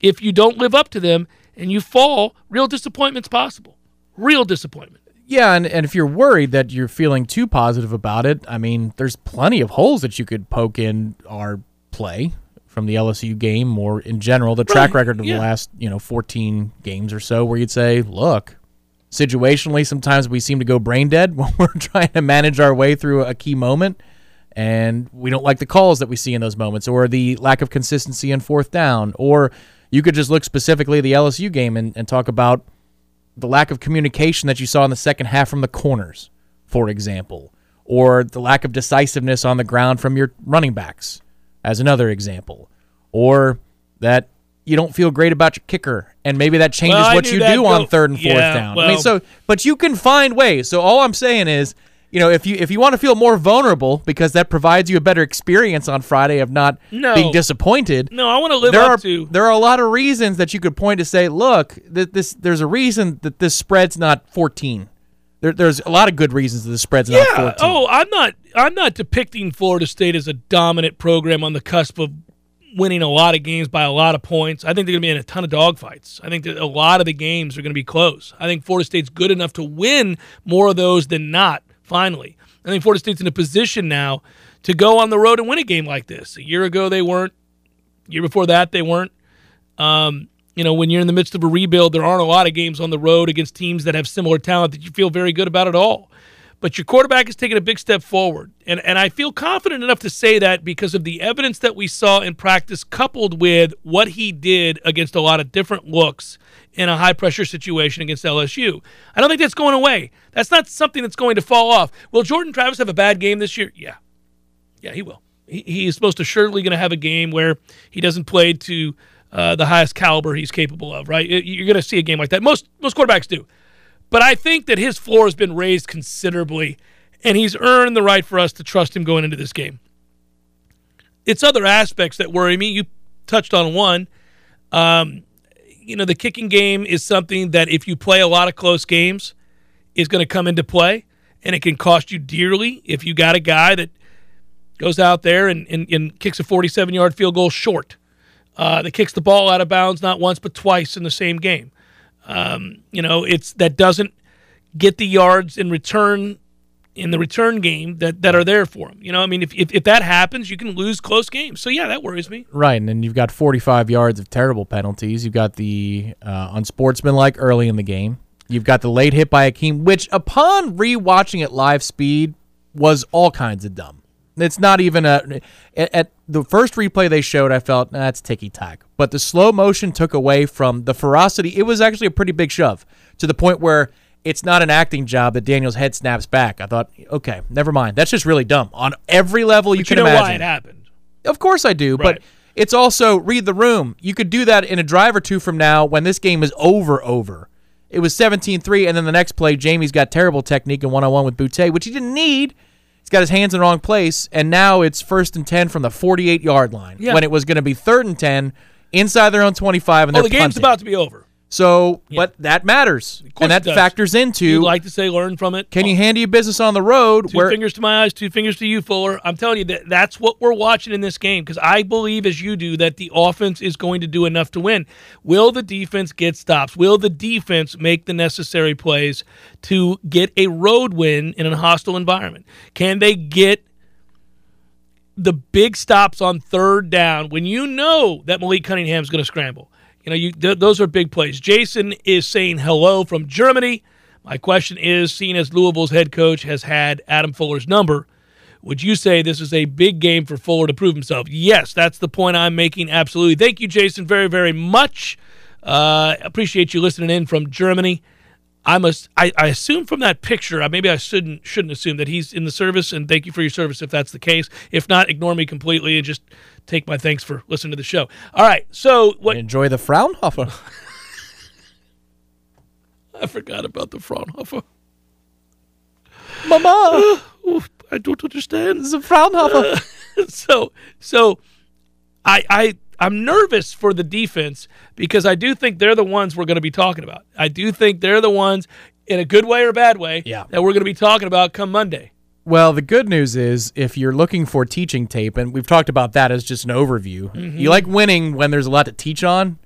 Speaker 1: if you don't live up to them and you fall, real disappointment's possible. Real disappointment.
Speaker 2: Yeah, and, and if you're worried that you're feeling too positive about it, I mean, there's plenty of holes that you could poke in our play from the LSU game or in general, the track record of yeah. the last, you know, 14 games or so where you'd say, look, situationally, sometimes we seem to go brain dead when we're trying to manage our way through a key moment. And we don't like the calls that we see in those moments or the lack of consistency in fourth down. Or you could just look specifically at the LSU game and, and talk about the lack of communication that you saw in the second half from the corners, for example, or the lack of decisiveness on the ground from your running backs, as another example, or that you don't feel great about your kicker, and maybe that changes well, what you do go, on third and fourth yeah, down. Well, I mean, so but you can find ways. So all I'm saying is you know, if you if you want to feel more vulnerable because that provides you a better experience on Friday of not no. being disappointed.
Speaker 1: No, I want to live
Speaker 2: there
Speaker 1: up
Speaker 2: are,
Speaker 1: to.
Speaker 2: There are a lot of reasons that you could point to say, look, that this there's a reason that this spread's not 14. There, there's a lot of good reasons that the spread's
Speaker 1: yeah.
Speaker 2: not 14.
Speaker 1: Oh, I'm not I'm not depicting Florida State as a dominant program on the cusp of winning a lot of games by a lot of points. I think they're going to be in a ton of dogfights. I think that a lot of the games are going to be close. I think Florida State's good enough to win more of those than not finally. I think Florida State's in a position now to go on the road and win a game like this. A year ago, they weren't. Year before that, they weren't. Um, you know, when you're in the midst of a rebuild, there aren't a lot of games on the road against teams that have similar talent that you feel very good about at all. But your quarterback is taking a big step forward. And, and I feel confident enough to say that because of the evidence that we saw in practice, coupled with what he did against a lot of different looks in a high pressure situation against LSU. I don't think that's going away. That's not something that's going to fall off. Will Jordan Travis have a bad game this year? Yeah. Yeah, he will. He, he is most assuredly going to have a game where he doesn't play to uh, the highest caliber he's capable of. Right? You're going to see a game like that. Most most quarterbacks do, but I think that his floor has been raised considerably, and he's earned the right for us to trust him going into this game. It's other aspects that worry me. You touched on one. Um, you know, the kicking game is something that if you play a lot of close games, is going to come into play, and it can cost you dearly if you got a guy that goes out there and, and, and kicks a 47 yard field goal short, uh, that kicks the ball out of bounds not once but twice in the same game. Um, you know, it's that doesn't get the yards in return in the return game that, that are there for him. You know, I mean, if, if, if that happens, you can lose close games. So, yeah, that worries me.
Speaker 2: Right. And then you've got 45 yards of terrible penalties. You've got the uh, unsportsmanlike early in the game. You've got the late hit by Akeem, which upon rewatching at live speed was all kinds of dumb. It's not even a. At, the first replay they showed, I felt that's nah, ticky tack. But the slow motion took away from the ferocity. It was actually a pretty big shove to the point where it's not an acting job that Daniel's head snaps back. I thought, okay, never mind. That's just really dumb on every level you
Speaker 1: but
Speaker 2: can
Speaker 1: you know
Speaker 2: imagine.
Speaker 1: why it happened.
Speaker 2: Of course I do,
Speaker 1: Right.
Speaker 2: but it's also read the room. You could do that in a drive or two from now when this game is over over. It was 17-3 and then the next play Jammie's got terrible technique in one-on-one with Boutte, which he didn't need. He's got his hands in the wrong place and now it's first and 10 from the 48-yard line
Speaker 1: Yeah.
Speaker 2: when it was going to be third and 10 inside their own 25 and
Speaker 1: Oh, the game's
Speaker 2: punting.
Speaker 1: about to be over.
Speaker 2: So, but that matters. And that factors into
Speaker 1: You'd like to say learn from it.
Speaker 2: can you handle your business on the road
Speaker 1: Two
Speaker 2: where
Speaker 1: fingers to my eyes, two fingers to you, Fuller. I'm telling you that that's what we're watching in this game because I believe, as you do, that the offense is going to do enough to win. Will the defense get stops? Will the defense make the necessary plays to get a road win in a hostile environment? Can they get the big stops on third down when you know that Malik Cunningham's going to scramble? You know, you th- those are big plays. Jason is saying hello from Germany. My question is, seeing as Louisville's head coach has had Adam Fuller's number, would you say this is a big game for Fuller to prove himself? Yes, that's the point I'm making. Absolutely. Thank you, Jason, very, very much. Uh, appreciate you listening in from Germany. I must. I, I assume from that picture. uh, Maybe I shouldn't shouldn't assume that he's in the service. And thank you for your service if that's the case. If not, ignore me completely and just take my thanks for listening to the show. All right. So what?
Speaker 2: enjoy the Fraunhofer.
Speaker 1: I forgot about the Fraunhofer.
Speaker 2: Mama,
Speaker 1: I don't understand.
Speaker 2: a Fraunhofer.
Speaker 1: so so I I I'm nervous for the defense because I do think they're the ones we're going to be talking about. I do think they're the ones in a good way or bad way
Speaker 2: Yeah.
Speaker 1: that we're going to be talking about come Monday.
Speaker 2: Well, the good news is if you're looking for teaching tape, and we've talked about that as just an overview,
Speaker 1: Mm-hmm.
Speaker 2: you like winning when there's a lot to teach on.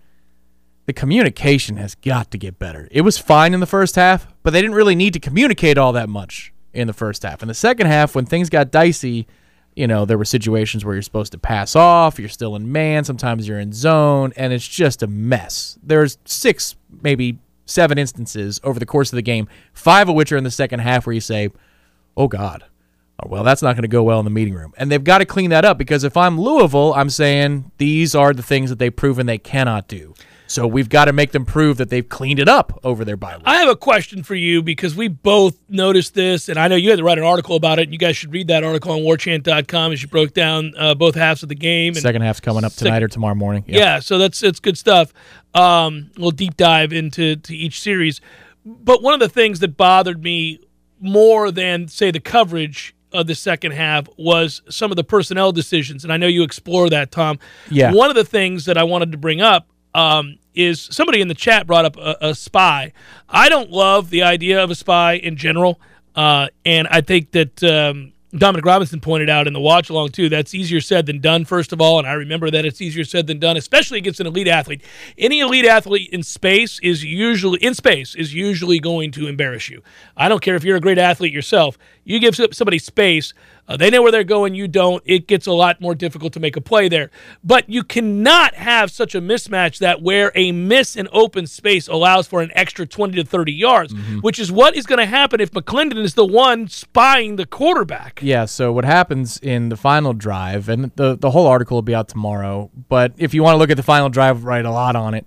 Speaker 2: The communication has got to get better. It was fine in the first half, but they didn't really need to communicate all that much in the first half. In the second half, when things got dicey, you know, there were situations where you're supposed to pass off, you're still in man, sometimes you're in zone, and it's just a mess. There's six, maybe seven instances over the course of the game, five of which are in the second half where you say, oh God, oh, well, that's not going to go well in the meeting room. And they've got to clean that up because if I'm Louisville, I'm saying these are the things that they've proven they cannot do. So we've got to make them prove that they've cleaned it up over their bye week.
Speaker 1: I have a question for you because we both noticed this, and I know you had to write an article about it. And you guys should read that article on warchant.com as you broke down uh, both halves of the game. And
Speaker 2: Second half's coming up
Speaker 1: Second-
Speaker 2: tonight or tomorrow morning.
Speaker 1: Yeah, so that's it's good stuff. Um, we'll deep dive into to each series, but one of the things that bothered me more than say the coverage of the second half was some of the personnel decisions, and I know you explore that, Tom.
Speaker 2: Yeah.
Speaker 1: One of the things that I wanted to bring up um, is somebody in the chat brought up a, a spy. I don't love the idea of a spy in general, uh, and I think that. Um, Dominic Robinson pointed out in the watch along too. That's easier said than done. First of all, and I remember that it's easier said than done, especially against an elite athlete. Any elite athlete in space is usually in space is usually going to embarrass you. I don't care if you're a great athlete yourself. You give somebody space, uh, they know where they're going. You don't. It gets a lot more difficult to make a play there. But you cannot have such a mismatch that where a miss in open space allows for an extra 20 to 30 yards, which is what is going to happen if McLendon is the one spying the quarterback.
Speaker 2: Yeah, so what happens in the final drive, and the, the whole article will be out tomorrow, but if you want to look at the final drive, write a lot on it.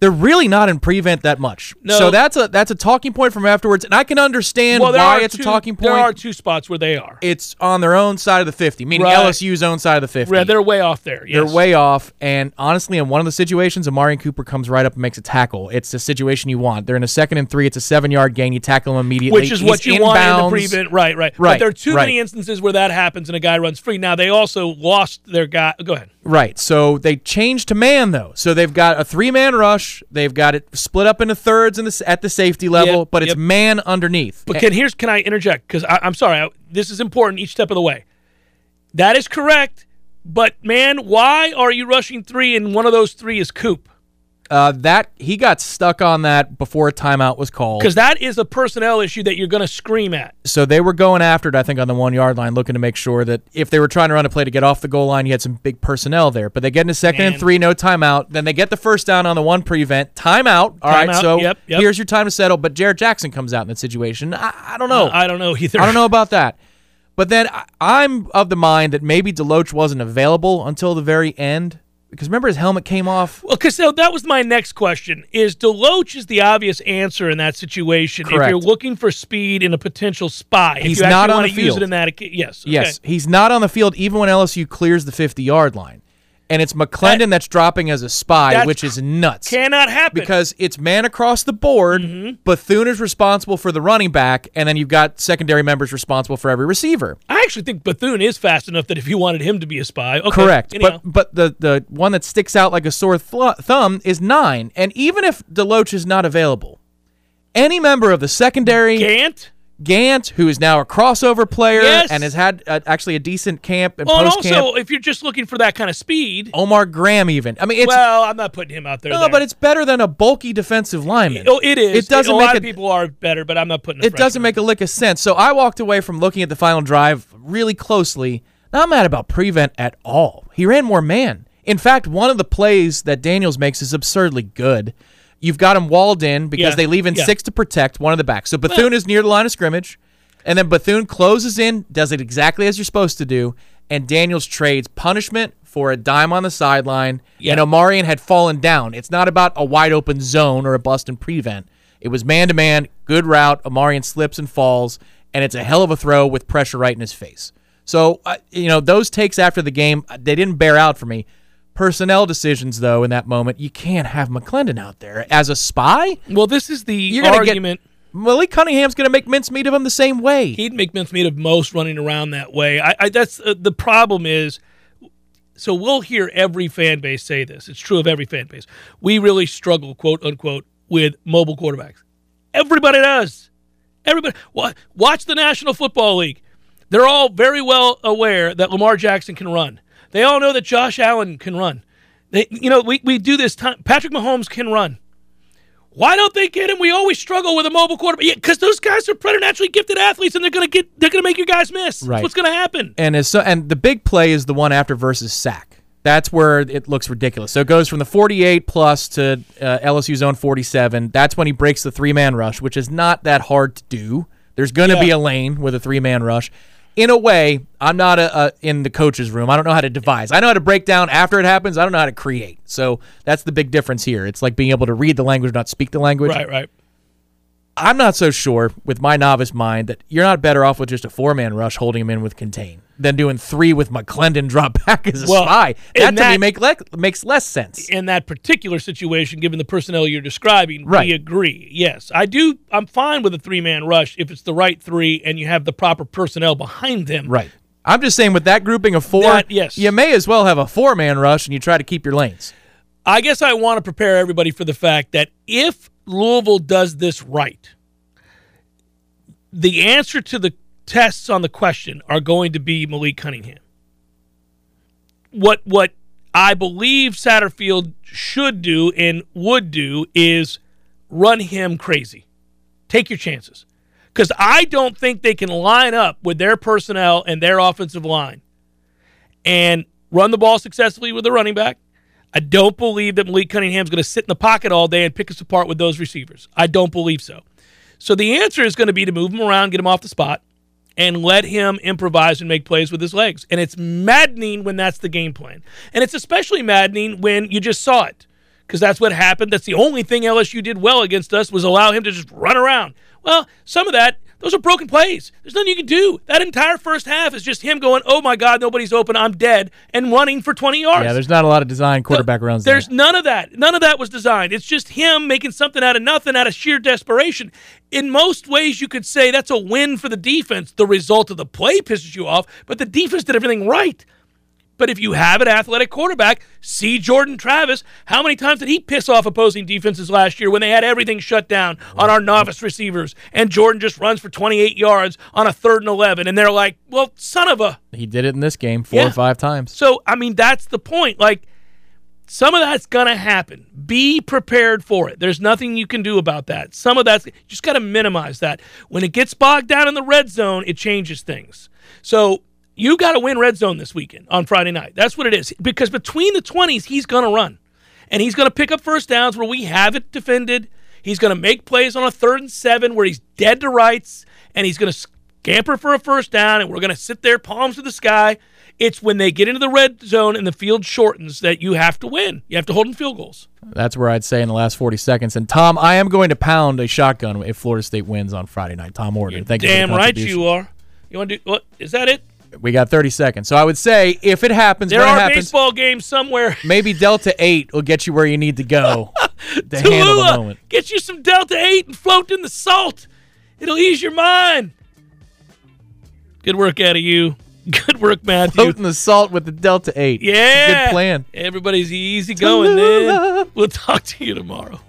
Speaker 2: They're really not in prevent that much.
Speaker 1: No.
Speaker 2: So that's a that's a talking point from afterwards, and I can understand
Speaker 1: Well,
Speaker 2: why it's
Speaker 1: two,
Speaker 2: a talking point.
Speaker 1: There are two spots where they are.
Speaker 2: it's on their own side of the 50, meaning
Speaker 1: Right.
Speaker 2: LSU's own side of the 50.
Speaker 1: Yeah, they're way off there.
Speaker 2: They're way off, and honestly, in one of the situations, Amari Cooper comes right up and makes a tackle. It's the situation you want. They're in a second and three. It's a seven-yard gain. You tackle him immediately,
Speaker 1: Which is
Speaker 2: He's
Speaker 1: what you want in the prevent. Right, right. But
Speaker 2: Right,
Speaker 1: there are too
Speaker 2: right.
Speaker 1: many instances where that happens and a guy runs free. Now, they also lost their guy. Go ahead.
Speaker 2: Right. So they changed to man though. So they've got a three-man rush. They've got it split up into thirds in the, at the safety level,
Speaker 1: Yep,
Speaker 2: but it's
Speaker 1: yep.
Speaker 2: man underneath.
Speaker 1: But can here's can I interject because I'm sorry, I, this is important each step of the way. That is correct, but man, why are you rushing three and one of those three is Coop?
Speaker 2: Uh, that he got stuck on that before a timeout was called.
Speaker 1: Because that is a personnel issue that you're going to scream at.
Speaker 2: So they were going after it, I think, on the one yard line, looking to make sure that if they were trying to run a play to get off the goal line, you had some big personnel there. But they get into second and three, no timeout. Then they get the first down on the one prevent. Timeout. All right,
Speaker 1: Timeout,
Speaker 2: so
Speaker 1: yep, yep.
Speaker 2: here's your time to settle. But Jared Jackson comes out in that situation. I, I don't know.
Speaker 1: I don't know either.
Speaker 2: I don't know about that. But then I, I'm of the mind that maybe DeLoach wasn't available until the very end. Because remember his helmet came off?
Speaker 1: Well, because so that was my next question: Is DeLoach is the obvious answer in that situation? If you're looking for speed in a potential spy,
Speaker 2: He's
Speaker 1: if you
Speaker 2: not on the
Speaker 1: to use
Speaker 2: field.
Speaker 1: it in that, yes, okay.
Speaker 2: Yes, he's not on the field even when LSU clears the 50 yard line. And it's McLendon
Speaker 1: That-
Speaker 2: that's dropping as a spy, which is nuts.
Speaker 1: cannot happen
Speaker 2: because it's man across the board.
Speaker 1: Mm-hmm.
Speaker 2: Bethune is responsible for the running back, and then you've got secondary members responsible for every receiver.
Speaker 1: I actually think Bethune is fast enough that if you wanted him to be a spy, okay,
Speaker 2: Correct.
Speaker 1: anyhow.
Speaker 2: But but the the one that sticks out like a sore th- thumb is nine. And even if DeLoach is not available, any member of the secondary
Speaker 1: Gant.
Speaker 2: Gant, who is now a crossover player
Speaker 1: Yes.
Speaker 2: and has had uh, actually a decent camp and
Speaker 1: Well,
Speaker 2: post camp.
Speaker 1: also if you're just looking for that kind of speed,
Speaker 2: Omar Graham, even. I mean, it's
Speaker 1: well, I'm not putting him out there.
Speaker 2: no,
Speaker 1: there.
Speaker 2: but it's better than a bulky defensive lineman.
Speaker 1: oh, it is.
Speaker 2: It doesn't
Speaker 1: a
Speaker 2: make
Speaker 1: lot
Speaker 2: a,
Speaker 1: of people are better, but I'm not putting.
Speaker 2: It doesn't make a lick of sense. So I walked away from looking at the final drive really closely. Not mad about prevent at all. He ran more man. In fact, one of the plays that Daniels makes is absurdly good. You've got them walled in because
Speaker 1: Yeah,
Speaker 2: they leave in
Speaker 1: yeah.
Speaker 2: six to protect one of the backs. So Bethune is near the line of scrimmage, and then Bethune closes in, does it exactly as you're supposed to do, and Daniels trades punishment for a dime on the sideline.
Speaker 1: Yeah.
Speaker 2: And Omarion had fallen down. It's not about a wide open zone or a bust and prevent. It was man to man, good route. Omarion slips and falls, and it's a hell of a throw with pressure right in his face. So, uh, you know, those takes after the game, uh, they didn't bear out for me. Personnel decisions, though, in that moment, you can't have McLendon out there as a spy.
Speaker 1: Well, this is the
Speaker 2: You're gonna
Speaker 1: argument.
Speaker 2: get Malik Cunningham's going to make mincemeat of him the same way.
Speaker 1: He'd make mincemeat of most running around that way. I, I that's uh, the problem is. So we'll hear every fan base say this. It's true of every fan base. We really struggle, quote unquote, with mobile quarterbacks. Everybody does. Everybody. Watch the National Football League. They're all very well aware that Lamar Jackson can run. They all know that Josh Allen can run. They, you know, we, we do this time. Patrick Mahomes can run. Why don't they get him? We always struggle with a mobile quarterback because those guys are preternaturally gifted athletes, and they're gonna get they're gonna make you guys miss.
Speaker 2: Right.
Speaker 1: That's what's gonna happen.
Speaker 2: and as so, and the big play is the one after versus sack. That's where it looks ridiculous. So it goes from the 48 plus to uh, LSU's own 47. That's when he breaks the three man rush, which is not that hard to do. There's going to
Speaker 1: Yeah.
Speaker 2: be a lane with a three man rush. In a way, I'm not a, a, in the coach's room. I don't know how to devise. I know how to break down after it happens. I don't know how to create. So that's the big difference here. It's like being able to read the language, not speak the language.
Speaker 1: Right, right.
Speaker 2: I'm not so sure with my novice mind that you're not better off with just a four man rush holding him in with contain than doing three with McLendon drop back as a
Speaker 1: Well,
Speaker 2: spy. That to me make le- makes less sense.
Speaker 1: In that particular situation, given the personnel you're describing,
Speaker 2: Right.
Speaker 1: we agree. Yes, I do. I'm fine with a three man rush if it's the right three and you have the proper personnel behind them.
Speaker 2: Right. I'm just saying with that grouping of four,
Speaker 1: That- yes.
Speaker 2: you may as well have a four man rush and you try to keep your lanes.
Speaker 1: I guess I want to prepare everybody for the fact that if Louisville does this right, the answer to the tests on the question are going to be Malik Cunningham. What what I believe Satterfield should do and would do is run him crazy. Take your chances. Because I don't think they can line up with their personnel and their offensive line and run the ball successfully with a running back. I don't believe that Malik Cunningham's going to sit in the pocket all day and pick us apart with those receivers. I don't believe so. So the answer is going to be to move him around, get him off the spot, and let him improvise and make plays with his legs. And it's maddening when that's the game plan. And it's especially maddening when you just saw it. because that's what happened. That's the only thing LSU did well against us was allow him to just run around. Well, some of that those are broken plays. There's nothing you can do. That entire first half is just him going, "Oh my God, nobody's open. I'm dead," and running for 20 yards.
Speaker 2: Yeah, there's not a lot of design quarterback runs.
Speaker 1: There's
Speaker 2: there.
Speaker 1: none of that. None of that was designed. It's just him making something out of nothing, out of sheer desperation. In most ways, you could say that's a win for the defense. The result of the play pisses you off, but the defense did everything right. But if you have an athletic quarterback, see Jordan Travis. How many times did he piss off opposing defenses last year when they had everything shut down on our novice receivers and Jordan just runs for 28 yards on a third and 11 and they're like, well, son of a.
Speaker 2: He did it in this game four
Speaker 1: Yeah.
Speaker 2: or five times.
Speaker 1: So, I mean, that's the point. Like, some of that's going to happen. Be prepared for it. There's nothing you can do about that. Some of that's just got to minimize that. When it gets bogged down in the red zone, it changes things. So, you got to win red zone this weekend on Friday night. That's what it is. Because between the 20s, he's going to run. And he's going to pick up first downs where we have it defended. He's going to make plays on a third and seven where he's dead to rights. And he's going to scamper for a first down. And we're going to sit there, palms to the sky. It's when they get into the red zone and the field shortens that you have to win. You have to hold in field goals.
Speaker 2: That's where I'd say in the last 40 seconds. And Tom, I am going to pound a shotgun if Florida State wins on Friday night. Tom Orton, thank you.
Speaker 1: Damn right you are. You want to do what? Is that it?
Speaker 2: We got 30 seconds. So I would say if it happens,
Speaker 1: There are
Speaker 2: happens,
Speaker 1: baseball games somewhere.
Speaker 2: maybe Delta 8 will get you where you need to go to handle the moment.
Speaker 1: get you some Delta 8 and float in the salt. It'll ease your mind. Good work out of you. Good work, Matthew.
Speaker 2: Floating the salt with the Delta 8. It's a
Speaker 1: Yeah.
Speaker 2: good plan.
Speaker 1: Everybody's easy going, man. We'll talk to you tomorrow.